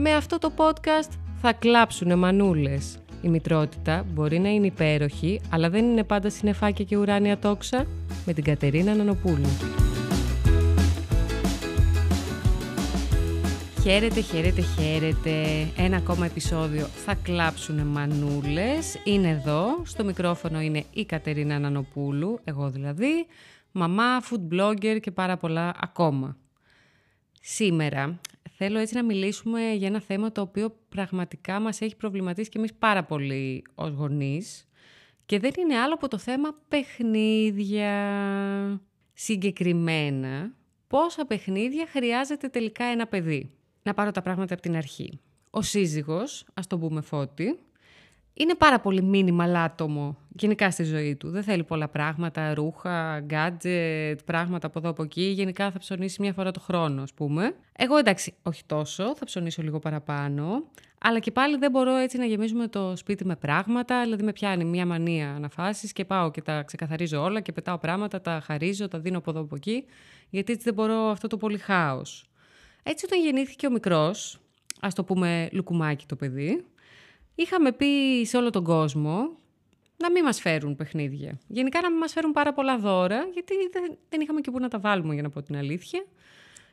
Με αυτό το podcast θα κλάψουνε μανούλες. Η μητρότητα μπορεί να είναι υπέροχη, αλλά δεν είναι πάντα συνεφάκια και ουράνια τόξα. Με την Κατερίνα Νανοπούλου. Χαίρετε, χαίρετε, χαίρετε. Ένα ακόμα επεισόδιο θα κλάψουνε μανούλες. Είναι εδώ, στο μικρόφωνο είναι η Κατερίνα Νανοπούλου, εγώ δηλαδή, μαμά, food blogger και πάρα πολλά ακόμα. Σήμερα θέλω έτσι να μιλήσουμε για ένα θέμα το οποίο πραγματικά μας έχει προβληματίσει και εμείς πάρα πολύ ως γονείς και δεν είναι άλλο από το θέμα παιχνίδια. Συγκεκριμένα, πόσα παιχνίδια χρειάζεται τελικά ένα παιδί; Να πάρω τα πράγματα από την αρχή. Ο σύζυγος, ας το πούμε φώτη, είναι πάρα πολύ μήνυμα άτομο γενικά στη ζωή του. Δεν θέλει πολλά πράγματα, ρούχα, γκάτζετ, πράγματα από εδώ από εκεί. Γενικά θα ψωνίσει μια φορά το χρόνο, ας πούμε. Εγώ εντάξει, όχι τόσο, θα ψωνίσω λίγο παραπάνω. Αλλά και πάλι δεν μπορώ έτσι να γεμίζουμε το σπίτι με πράγματα. Δηλαδή με πιάνει μια μανία αναφάσει και πάω και τα ξεκαθαρίζω όλα και πετάω πράγματα, τα χαρίζω, τα δίνω από εδώ από εκεί. Γιατί έτσι δεν μπορώ αυτό το πολύ χάος. Έτσι όταν γεννήθηκε ο μικρός, ας το πούμε λουκουμάκι το παιδί, είχαμε πει σε όλο τον κόσμο να μην μας φέρουν παιχνίδια. Γενικά να μην μας φέρουν πάρα πολλά δώρα, γιατί δεν, δεν είχαμε και πού να τα βάλουμε για να πω την αλήθεια.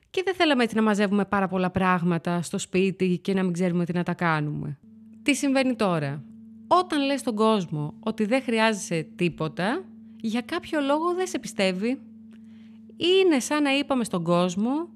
Και δεν θέλαμε έτσι να μαζεύουμε πάρα πολλά πράγματα στο σπίτι και να μην ξέρουμε τι να τα κάνουμε. Τι συμβαίνει τώρα; Όταν λες στον κόσμο ότι δεν χρειάζεσαι τίποτα, για κάποιο λόγο δεν σε πιστεύει. Είναι σαν να είπαμε στον κόσμο,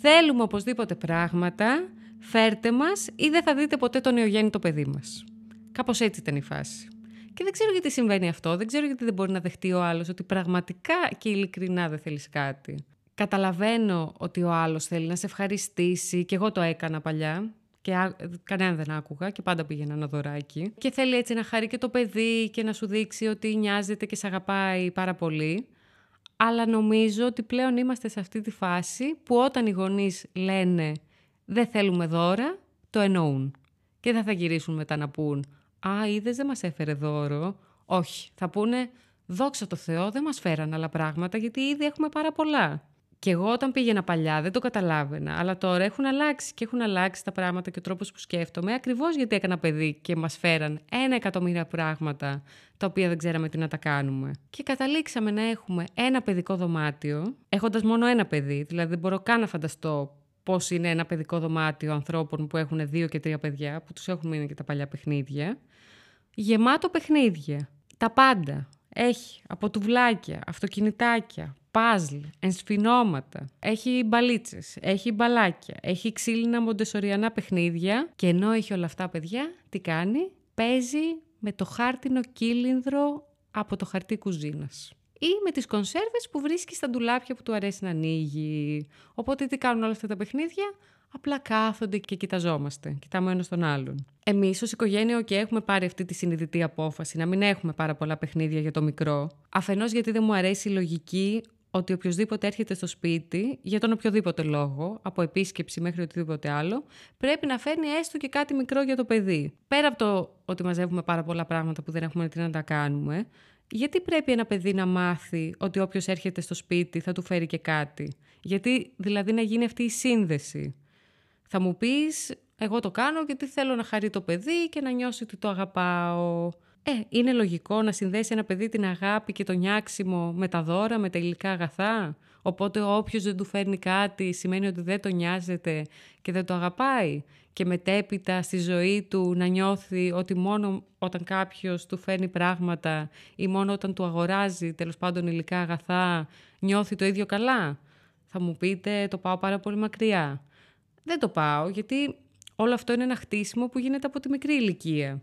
θέλουμε οπωσδήποτε πράγματα φέρτε μας ή δεν θα δείτε ποτέ το νεογέννητο παιδί μας. Κάπως έτσι ήταν η φάση. Και δεν ξέρω γιατί συμβαίνει αυτό, δεν ξέρω γιατί δεν μπορεί να δεχτεί ο άλλος ότι πραγματικά και ειλικρινά δεν θέλεις κάτι. Καταλαβαίνω ότι ο άλλος θέλει να σε ευχαριστήσει και εγώ το έκανα παλιά και κανένα δεν άκουγα και πάντα πήγαινα ένα δωράκι. Και θέλει έτσι να χαρεί και το παιδί και να σου δείξει ότι νοιάζεται και σε αγαπάει πάρα πολύ. Αλλά νομίζω ότι πλέον είμαστε σε αυτή τη φάση που όταν οι γονείς λένε δεν θέλουμε δώρα, το εννοούν. Και δεν θα γυρίσουν μετά να πούν «Α, είδες δεν μας έφερε δώρο». Όχι, θα πούνε «Δόξα τω Θεώ, δεν μας φέραν άλλα πράγματα γιατί ήδη έχουμε πάρα πολλά». Και εγώ όταν πήγαινα παλιά δεν το καταλάβαινα, αλλά τώρα έχουν αλλάξει και έχουν αλλάξει τα πράγματα και ο τρόπος που σκέφτομαι, ακριβώς γιατί έκανα παιδί και μας φέραν ένα εκατομμύρια πράγματα τα οποία δεν ξέραμε τι να τα κάνουμε. Και καταλήξαμε να έχουμε ένα παιδικό δωμάτιο, έχοντας μόνο ένα παιδί, δηλαδή δεν μπορώ καν να φανταστώ πώς είναι ένα παιδικό δωμάτιο ανθρώπων που έχουν δύο και τρία παιδιά, που τους έχουν μείνει και τα παλιά παιχνίδια. Γεμάτο παιχνίδια. Τα πάντα. Έχει από τουβλάκια, αυτοκινητάκια, παζλ, ενσφινώματα, έχει μπαλίτσες, έχει μπαλάκια, έχει ξύλινα μοντεσοριανά παιχνίδια και ενώ έχει όλα αυτά παιδιά, τι κάνει, παίζει με το χάρτινο κύλινδρο από το χαρτί κουζίνας ή με τις κονσέρβες που βρίσκει στα ντουλάπια που του αρέσει να ανοίγει. Οπότε τι κάνουν όλα αυτά τα παιχνίδια, απλά κάθονται και κοιταζόμαστε, κοιτάμε ένας τον άλλον. Εμείς ως οικογένεια και έχουμε πάρει αυτή τη συνειδητή απόφαση να μην έχουμε πάρα πολλά παιχνίδια για το μικρό. Αφενός γιατί δεν μου αρέσει η λογική ότι οποιοδήποτε έρχεται στο σπίτι, για τον οποιοδήποτε λόγο, από επίσκεψη μέχρι οτιδήποτε άλλο, πρέπει να φέρνει έστω και κάτι μικρό για το παιδί. Πέρα από το ότι μαζεύουμε πάρα πολλά πράγματα που δεν έχουμε τι να τα κάνουμε, γιατί πρέπει ένα παιδί να μάθει ότι όποιος έρχεται στο σπίτι θα του φέρει και κάτι; Γιατί δηλαδή να γίνει αυτή η σύνδεση. Θα μου πεις, εγώ το κάνω γιατί θέλω να χαρεί το παιδί και να νιώσει ότι το αγαπάω. Ε, είναι λογικό να συνδέσει ένα παιδί την αγάπη και το νιάξιμο με τα δώρα, με τα υλικά αγαθά; Οπότε όποιος δεν του φέρνει κάτι σημαίνει ότι δεν το νοιάζεται και δεν το αγαπάει. Και μετέπειτα στη ζωή του να νιώθει ότι μόνο όταν κάποιος του φέρνει πράγματα ή μόνο όταν του αγοράζει τέλος πάντων υλικά αγαθά νιώθει το ίδιο καλά. Θα μου πείτε το πάω πάρα πολύ μακριά. Δεν το πάω γιατί όλο αυτό είναι ένα χτίσιμο που γίνεται από τη μικρή ηλικία.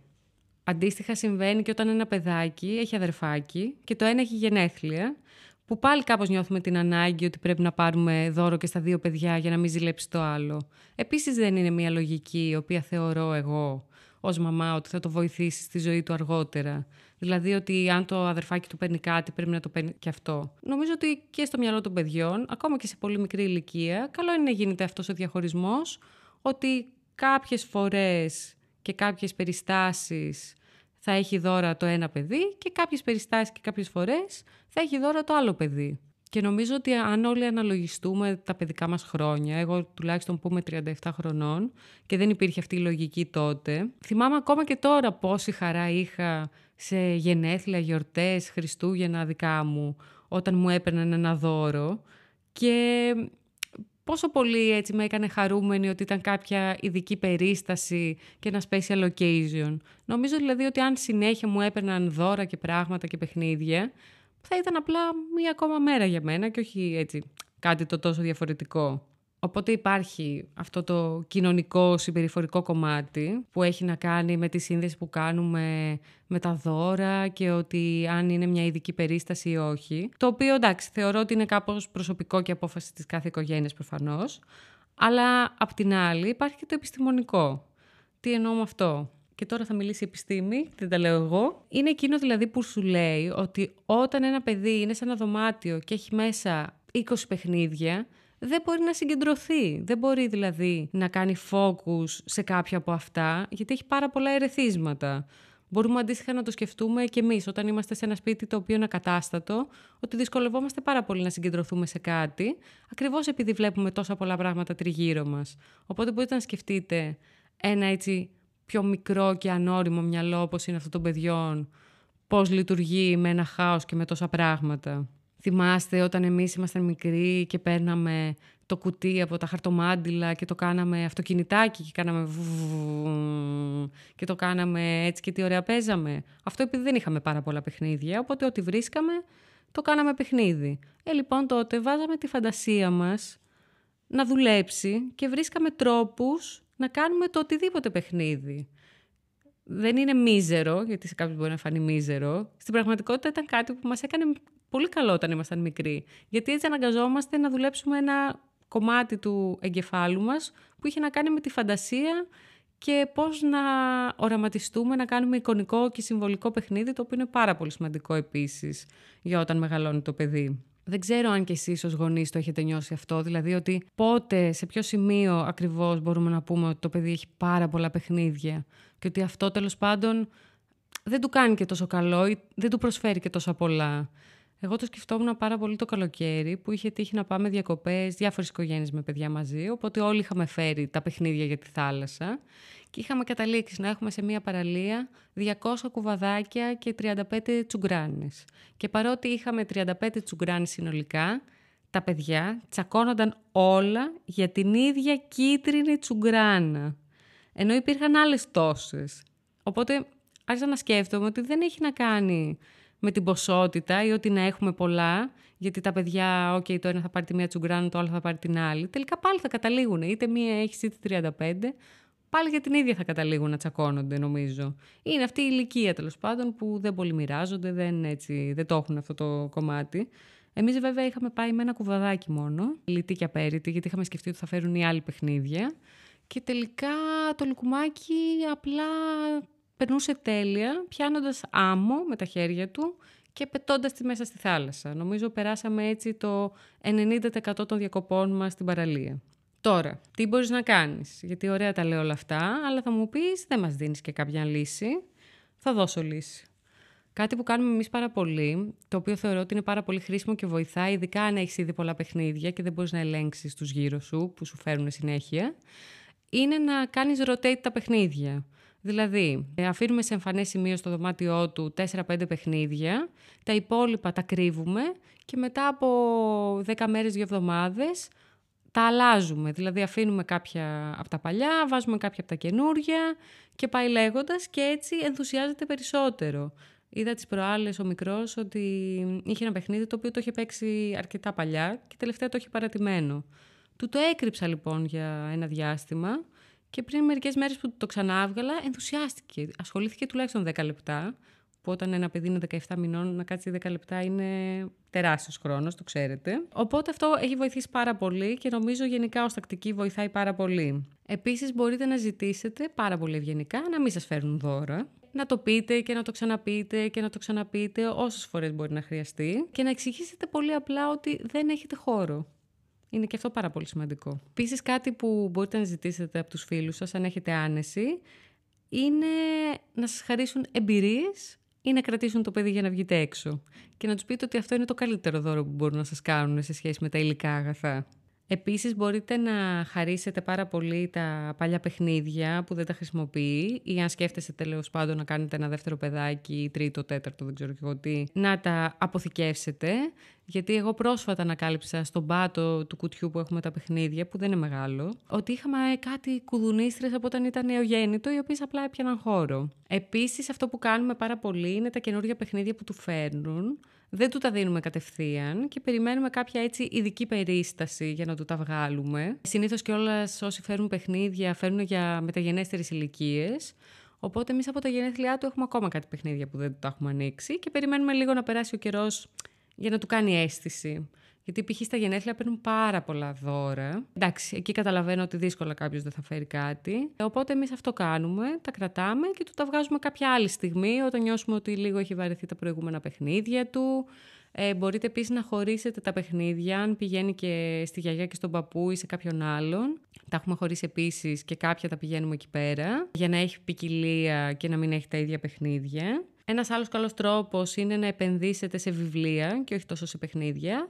Αντίστοιχα συμβαίνει και όταν ένα παιδάκι έχει αδερφάκι και το ένα έχει γενέθλια, που πάλι κάπως νιώθουμε την ανάγκη ότι πρέπει να πάρουμε δώρο και στα δύο παιδιά για να μην ζηλέψει το άλλο. Επίσης δεν είναι μια λογική η οποία θεωρώ εγώ ως μαμά ότι θα το βοηθήσει στη ζωή του αργότερα. Δηλαδή ότι αν το αδερφάκι του παίρνει κάτι πρέπει να το παίρνει και αυτό. Νομίζω ότι και στο μυαλό των παιδιών, ακόμα και σε πολύ μικρή ηλικία, καλό είναι να γίνεται αυτός ο διαχωρισμός ότι κάποιες φορές και κάποιες περιστάσεις θα έχει δώρα το ένα παιδί και κάποιες περιστάσεις και κάποιες φορές θα έχει δώρα το άλλο παιδί. Και νομίζω ότι αν όλοι αναλογιστούμε τα παιδικά μας χρόνια, εγώ τουλάχιστον που είμαι 37 χρονών και δεν υπήρχε αυτή η λογική τότε, θυμάμαι ακόμα και τώρα πόση χαρά είχα σε γενέθλια, γιορτές, Χριστούγεννα δικά μου, όταν μου έπαιρναν ένα δώρο και πόσο πολύ έτσι με έκανε χαρούμενη ότι ήταν κάποια ειδική περίσταση και ένα special occasion. Νομίζω δηλαδή ότι αν συνέχεια μου έπαιρναν δώρα και πράγματα και παιχνίδια, θα ήταν απλά μία ακόμα μέρα για μένα και όχι έτσι κάτι το τόσο διαφορετικό. Οπότε υπάρχει αυτό το κοινωνικό συμπεριφορικό κομμάτι που έχει να κάνει με τη σύνδεση που κάνουμε με τα δώρα και ότι αν είναι μια ειδική περίσταση ή όχι. Το οποίο εντάξει θεωρώ ότι είναι κάπως προσωπικό και απόφαση της κάθε οικογένειας προφανώς. Αλλά απ' την άλλη υπάρχει και το επιστημονικό. Τι εννοώ με αυτό; Και τώρα θα μιλήσει η επιστήμη, δεν τα λέω εγώ. Είναι εκείνο δηλαδή που σου λέει ότι όταν ένα παιδί είναι σε ένα δωμάτιο και έχει μέσα 20 παιχνίδια, δεν μπορεί να συγκεντρωθεί. Δεν μπορεί δηλαδή να κάνει focus σε κάποια από αυτά, γιατί έχει πάρα πολλά ερεθίσματα. Μπορούμε αντίστοιχα να το σκεφτούμε και εμείς όταν είμαστε σε ένα σπίτι το οποίο είναι ακατάστατο, ότι δυσκολευόμαστε πάρα πολύ να συγκεντρωθούμε σε κάτι, ακριβώς επειδή βλέπουμε τόσα πολλά πράγματα τριγύρω μας. Οπότε μπορείτε να σκεφτείτε ένα έτσι πιο μικρό και ανώριμο μυαλό όπως είναι αυτό των παιδιών, πώς λειτουργεί με ένα χάος και με τόσα πράγματα. Θυμάστε όταν εμείς ήμασταν μικροί και παίρναμε το κουτί από τα χαρτομάντιλα και το κάναμε αυτοκινητάκι και κάναμε και το κάναμε έτσι και τι ωραία παίζαμε. Αυτό επειδή δεν είχαμε πάρα πολλά παιχνίδια, οπότε ό,τι βρίσκαμε το κάναμε παιχνίδι. Ε, λοιπόν, τότε βάζαμε τη φαντασία μας να δουλέψει και βρίσκαμε τρόπους να κάνουμε το οτιδήποτε παιχνίδι. Δεν είναι μίζερο, γιατί σε κάποιους μπορεί να φανεί μίζερο. Στην πραγματικότητα ήταν κάτι που μας έκανε πολύ καλό όταν ήμασταν μικροί. Γιατί έτσι αναγκαζόμαστε να δουλέψουμε ένα κομμάτι του εγκεφάλου μας που είχε να κάνει με τη φαντασία και πώς να οραματιστούμε, να κάνουμε εικονικό και συμβολικό παιχνίδι, το οποίο είναι πάρα πολύ σημαντικό επίσης για όταν μεγαλώνει το παιδί. Δεν ξέρω αν και εσείς ως γονείς το έχετε νιώσει αυτό, δηλαδή ότι πότε, σε ποιο σημείο ακριβώς μπορούμε να πούμε ότι το παιδί έχει πάρα πολλά παιχνίδια και ότι αυτό τέλος πάντων δεν του κάνει και τόσο καλό ή δεν του προσφέρει και τόσα πολλά. Εγώ το σκεφτόμουν πάρα πολύ το καλοκαίρι που είχε τύχει να πάμε διακοπές, διάφορες οικογένειες με παιδιά μαζί. Οπότε όλοι είχαμε φέρει τα παιχνίδια για τη θάλασσα και είχαμε καταλήξει να έχουμε σε μία παραλία 200 κουβαδάκια και 35 τσουγκράνες. Και παρότι είχαμε 35 τσουγκράνες συνολικά, τα παιδιά τσακώνονταν όλα για την ίδια κίτρινη τσουγκράνα. Ενώ υπήρχαν άλλες τόσες. Οπότε άρχισα να σκέφτομαι ότι δεν έχει να κάνει με την ποσότητα ή ότι να έχουμε πολλά, γιατί τα παιδιά, OK, το ένα θα πάρει τη μία τσουγκράνα, το άλλο θα πάρει την άλλη. Τελικά πάλι θα καταλήγουν. Είτε μία έχει είτε 35, πάλι για την ίδια θα καταλήγουν να τσακώνονται, νομίζω. Είναι αυτή η ηλικία τέλος πάντων που δεν πολύ μοιράζονται, δεν, έτσι, δεν το έχουν αυτό το κομμάτι. Εμείς βέβαια είχαμε πάει με ένα κουβαδάκι μόνο, λιτή και απέριτη, γιατί είχαμε σκεφτεί ότι θα φέρουν οι άλλοι παιχνίδια. Και τελικά το λουκουμάκι απλά περνούσε τέλεια, πιάνοντας άμμο με τα χέρια του και πετώντας τη μέσα στη θάλασσα. Νομίζω περάσαμε έτσι το 90% των διακοπών μας στην παραλία. Τώρα, τι μπορείς να κάνεις, γιατί ωραία τα λέω όλα αυτά, αλλά θα μου πεις δεν μας δίνεις και κάποια λύση. Θα δώσω λύση. Κάτι που κάνουμε εμείς πάρα πολύ, το οποίο θεωρώ ότι είναι πάρα πολύ χρήσιμο και βοηθάει, ειδικά αν έχεις ήδη πολλά παιχνίδια και δεν μπορείς να ελέγξεις τους γύρω σου που σου φέρουν συνέχεια, είναι να κάνεις rotate τα παιχνίδια. Δηλαδή, ε, αφήνουμε σε εμφανές σημείο στο δωμάτιό του 4-5 παιχνίδια, τα υπόλοιπα τα κρύβουμε και μετά από 10 μέρες, 2 εβδομάδες τα αλλάζουμε. Δηλαδή αφήνουμε κάποια από τα παλιά, βάζουμε κάποια από τα καινούργια και πάει λέγοντας και έτσι ενθουσιάζεται περισσότερο. Είδα τις προάλλες ο μικρός ότι είχε ένα παιχνίδι το οποίο το είχε παίξει αρκετά παλιά και τελευταία το είχε παρατημένο. Του το έκρυψα λοιπόν για ένα διάστημα και πριν μερικές μέρες που το ξανάβγαλα, ενθουσιάστηκε. Ασχολήθηκε τουλάχιστον 10 λεπτά. Που όταν ένα παιδί είναι 17 μηνών, να κάτσει 10 λεπτά είναι τεράστιος χρόνος, το ξέρετε. Οπότε αυτό έχει βοηθήσει πάρα πολύ και νομίζω γενικά ως τακτική βοηθάει πάρα πολύ. Επίσης, μπορείτε να ζητήσετε πάρα πολύ ευγενικά να μην σας φέρουν δώρα. Να το πείτε και να το ξαναπείτε και να το ξαναπείτε όσες φορές μπορεί να χρειαστεί. Και να εξηγήσετε πολύ απλά ότι δεν έχετε χώρο. Είναι και αυτό πάρα πολύ σημαντικό. Επίσης, κάτι που μπορείτε να ζητήσετε από τους φίλους σας, αν έχετε άνεση, είναι να σας χαρίσουν εμπειρίες ή να κρατήσουν το παιδί για να βγείτε έξω. Και να τους πείτε ότι αυτό είναι το καλύτερο δώρο που μπορούν να σας κάνουν σε σχέση με τα υλικά αγαθά. Επίσης μπορείτε να χαρίσετε πάρα πολύ τα παλιά παιχνίδια που δεν τα χρησιμοποιεί ή αν σκέφτεστε τέλος πάντων να κάνετε ένα δεύτερο παιδάκι, τρίτο, τέταρτο, δεν ξέρω και εγώ τι, να τα αποθηκεύσετε. Γιατί εγώ πρόσφατα ανακάλυψα στον πάτο του κουτιού που έχουμε τα παιχνίδια, που δεν είναι μεγάλο, ότι είχαμε κάτι κουδουνίστρες από όταν ήταν νεογέννητο, οι οποίες απλά έπιαναν χώρο. Επίσης, αυτό που κάνουμε πάρα πολύ είναι τα καινούργια παιχνίδια που του φέρνουν, δεν του τα δίνουμε κατευθείαν και περιμένουμε κάποια έτσι ειδική περίσταση για να του τα βγάλουμε. Συνήθως και όλα όσοι φέρουν παιχνίδια φέρνουν για μεταγενέστερες ηλικίες. Οπότε εμείς από τα γενέθλιά του έχουμε ακόμα κάτι παιχνίδια που δεν του τα έχουμε ανοίξει και περιμένουμε λίγο να περάσει ο καιρός για να του κάνει αίσθηση. Γιατί π.χ. στα γενέθλια παίρνουν πάρα πολλά δώρα. Εντάξει, εκεί καταλαβαίνω ότι δύσκολα κάποιος δεν θα φέρει κάτι. Οπότε εμείς αυτό κάνουμε, τα κρατάμε και του τα βγάζουμε κάποια άλλη στιγμή, όταν νιώσουμε ότι λίγο έχει βαρεθεί τα προηγούμενα παιχνίδια του. Ε, μπορείτε επίσης να χωρίσετε τα παιχνίδια, αν πηγαίνει και στη γιαγιά και στον παππού ή σε κάποιον άλλον. Τα έχουμε χωρίσει επίσης και κάποια τα πηγαίνουμε εκεί πέρα, για να έχει ποικιλία και να μην έχει τα ίδια παιχνίδια. Ένας άλλος καλός τρόπος είναι να επενδύσετε σε βιβλία και όχι τόσο σε παιχνίδια.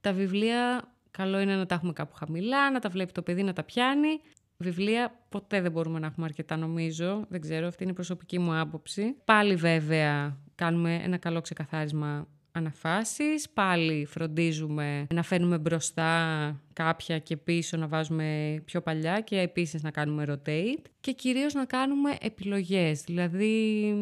Τα βιβλία καλό είναι να τα έχουμε κάπου χαμηλά, να τα βλέπει το παιδί να τα πιάνει. Βιβλία ποτέ δεν μπορούμε να έχουμε αρκετά νομίζω, δεν ξέρω, αυτή είναι η προσωπική μου άποψη. Πάλι βέβαια κάνουμε ένα καλό ξεκαθάρισμα αναφάσεις, πάλι φροντίζουμε να φέρνουμε μπροστά κάποια και πίσω να βάζουμε πιο παλιά και επίσης να κάνουμε rotate και κυρίως να κάνουμε επιλογές, δηλαδή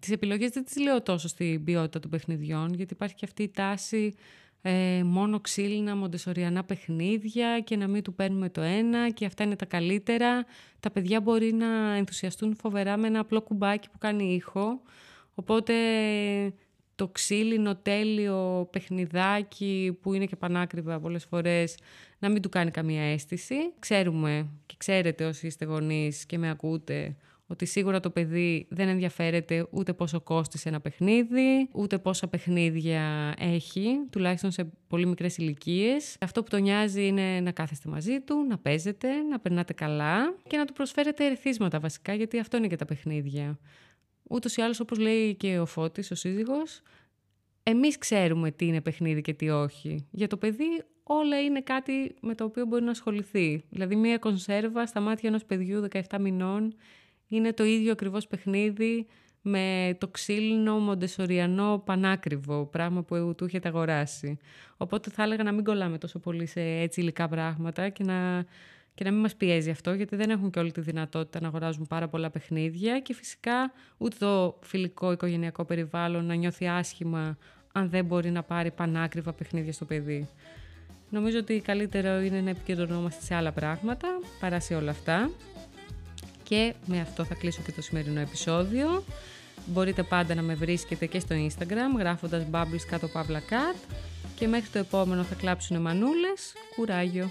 τις επιλογές δεν τις λέω τόσο στην ποιότητα των παιχνιδιών γιατί υπάρχει και αυτή η τάση ε, μόνο ξύλινα μοντεσοριανά παιχνίδια και να μην του παίρνουμε το ένα και αυτά είναι τα καλύτερα. Τα παιδιά μπορεί να ενθουσιαστούν φοβερά με ένα απλό κουμπάκι που κάνει ήχο. Οπότε το ξύλινο τέλειο παιχνιδάκι που είναι και πανάκριβα πολλές φορές να μην του κάνει καμία αίσθηση. Ξέρουμε και ξέρετε όσοι είστε γονείς και με ακούτε ότι σίγουρα το παιδί δεν ενδιαφέρεται ούτε πόσο κόστησε ένα παιχνίδι, ούτε πόσα παιχνίδια έχει, τουλάχιστον σε πολύ μικρές ηλικίες. Αυτό που τον νοιάζει είναι να κάθεστε μαζί του, να παίζετε, να περνάτε καλά και να του προσφέρετε ερεθίσματα βασικά, γιατί αυτό είναι και τα παιχνίδια. Ούτως ή άλλως, όπως λέει και ο Φώτης, ο σύζυγος, εμείς ξέρουμε τι είναι παιχνίδι και τι όχι. Για το παιδί όλα είναι κάτι με το οποίο μπορεί να ασχοληθεί. Δηλαδή μία κονσέρβα στα μάτια ενός παιδιού 17 μηνών είναι το ίδιο ακριβώς παιχνίδι με το ξύλινο μοντεσοριανό πανάκριβο, πράγμα που του έχετε αγοράσει. Οπότε θα έλεγα να μην κολλάμε τόσο πολύ σε έτσι υλικά πράγματα και να, και να μην μας πιέζει αυτό, γιατί δεν έχουν και όλη τη δυνατότητα να αγοράζουν πάρα πολλά παιχνίδια και φυσικά ούτε το φιλικό οικογενειακό περιβάλλον να νιώθει άσχημα αν δεν μπορεί να πάρει πανάκριβα παιχνίδια στο παιδί. Νομίζω ότι καλύτερο είναι να επικεντρωνόμαστε σε άλλα πράγματα παρά σε όλα αυτά. Και με αυτό θα κλείσω και το σημερινό επεισόδιο. Μπορείτε πάντα να με βρίσκετε και στο Instagram γράφοντας bubbles κάτω παύλα cat και μέχρι το επόμενο θα κλάψουν μανούλες. Κουράγιο!